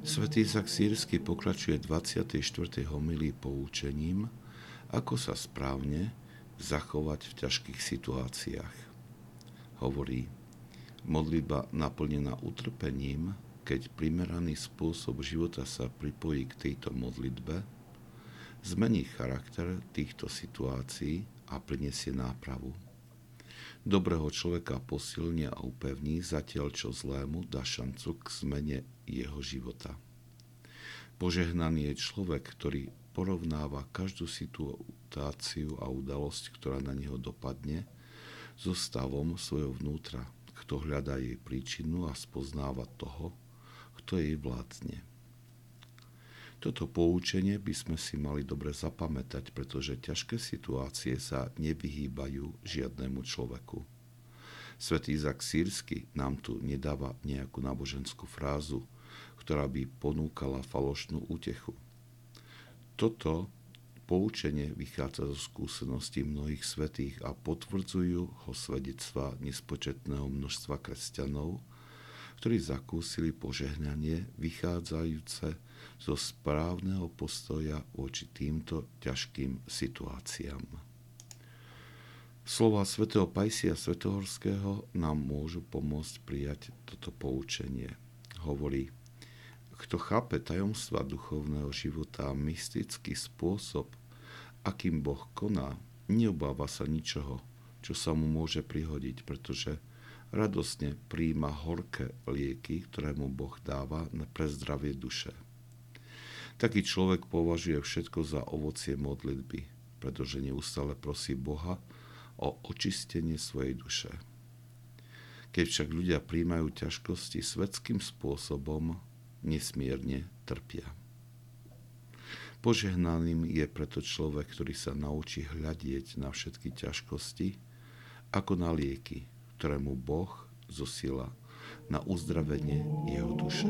Svetý Izak Sírsky pokračuje 24. homilí poučením, ako sa správne zachovať v ťažkých situáciách. Hovorí, modlitba naplnená utrpením, keď primeraný spôsob života sa pripojí k tejto modlitbe, zmení charakter týchto situácií a prinesie nápravu. Dobrého človeka posilnia a upevní, zatiaľ čo zlému dá šancu k zmene jeho života. Požehnaný je človek, ktorý porovnáva každú situáciu a udalosť, ktorá na neho dopadne, so stavom svojho vnútra, kto hľadá jej príčinu a spoznáva toho, kto jej vládne. Toto poučenie by sme si mali dobre zapamätať, pretože ťažké situácie sa nevyhýbajú žiadnemu človeku. Svetý Izak Sírsky nám tu nedáva nejakú náboženskú frázu, ktorá by ponúkala falošnú útechu. Toto poučenie vychádza zo skúseností mnohých svetých a potvrdzujú ho svedectva nespočetného množstva kresťanov, ktorí zakúsili požehnanie vychádzajúce zo správneho postoja voči týmto ťažkým situáciám. Slova svätého Pajsia Svetohorského nám môžu pomôcť prijať toto poučenie. Hovorí, kto chápe tajomstva duchovného života a mystický spôsob, akým Boh koná, neobáva sa ničoho, čo sa mu môže prihodiť, pretože radosne príjima horké lieky, ktoré mu Boh dáva pre zdravie duše. Taký človek považuje všetko za ovocie modlitby, pretože neustále prosí Boha o očistenie svojej duše. Keď však ľudia príjmajú ťažkosti svetským spôsobom, nesmierne trpia. Požehnaným je preto človek, ktorý sa naučí hľadieť na všetky ťažkosti ako na lieky, ktoré mu Boh zosila na uzdravenie jeho duše.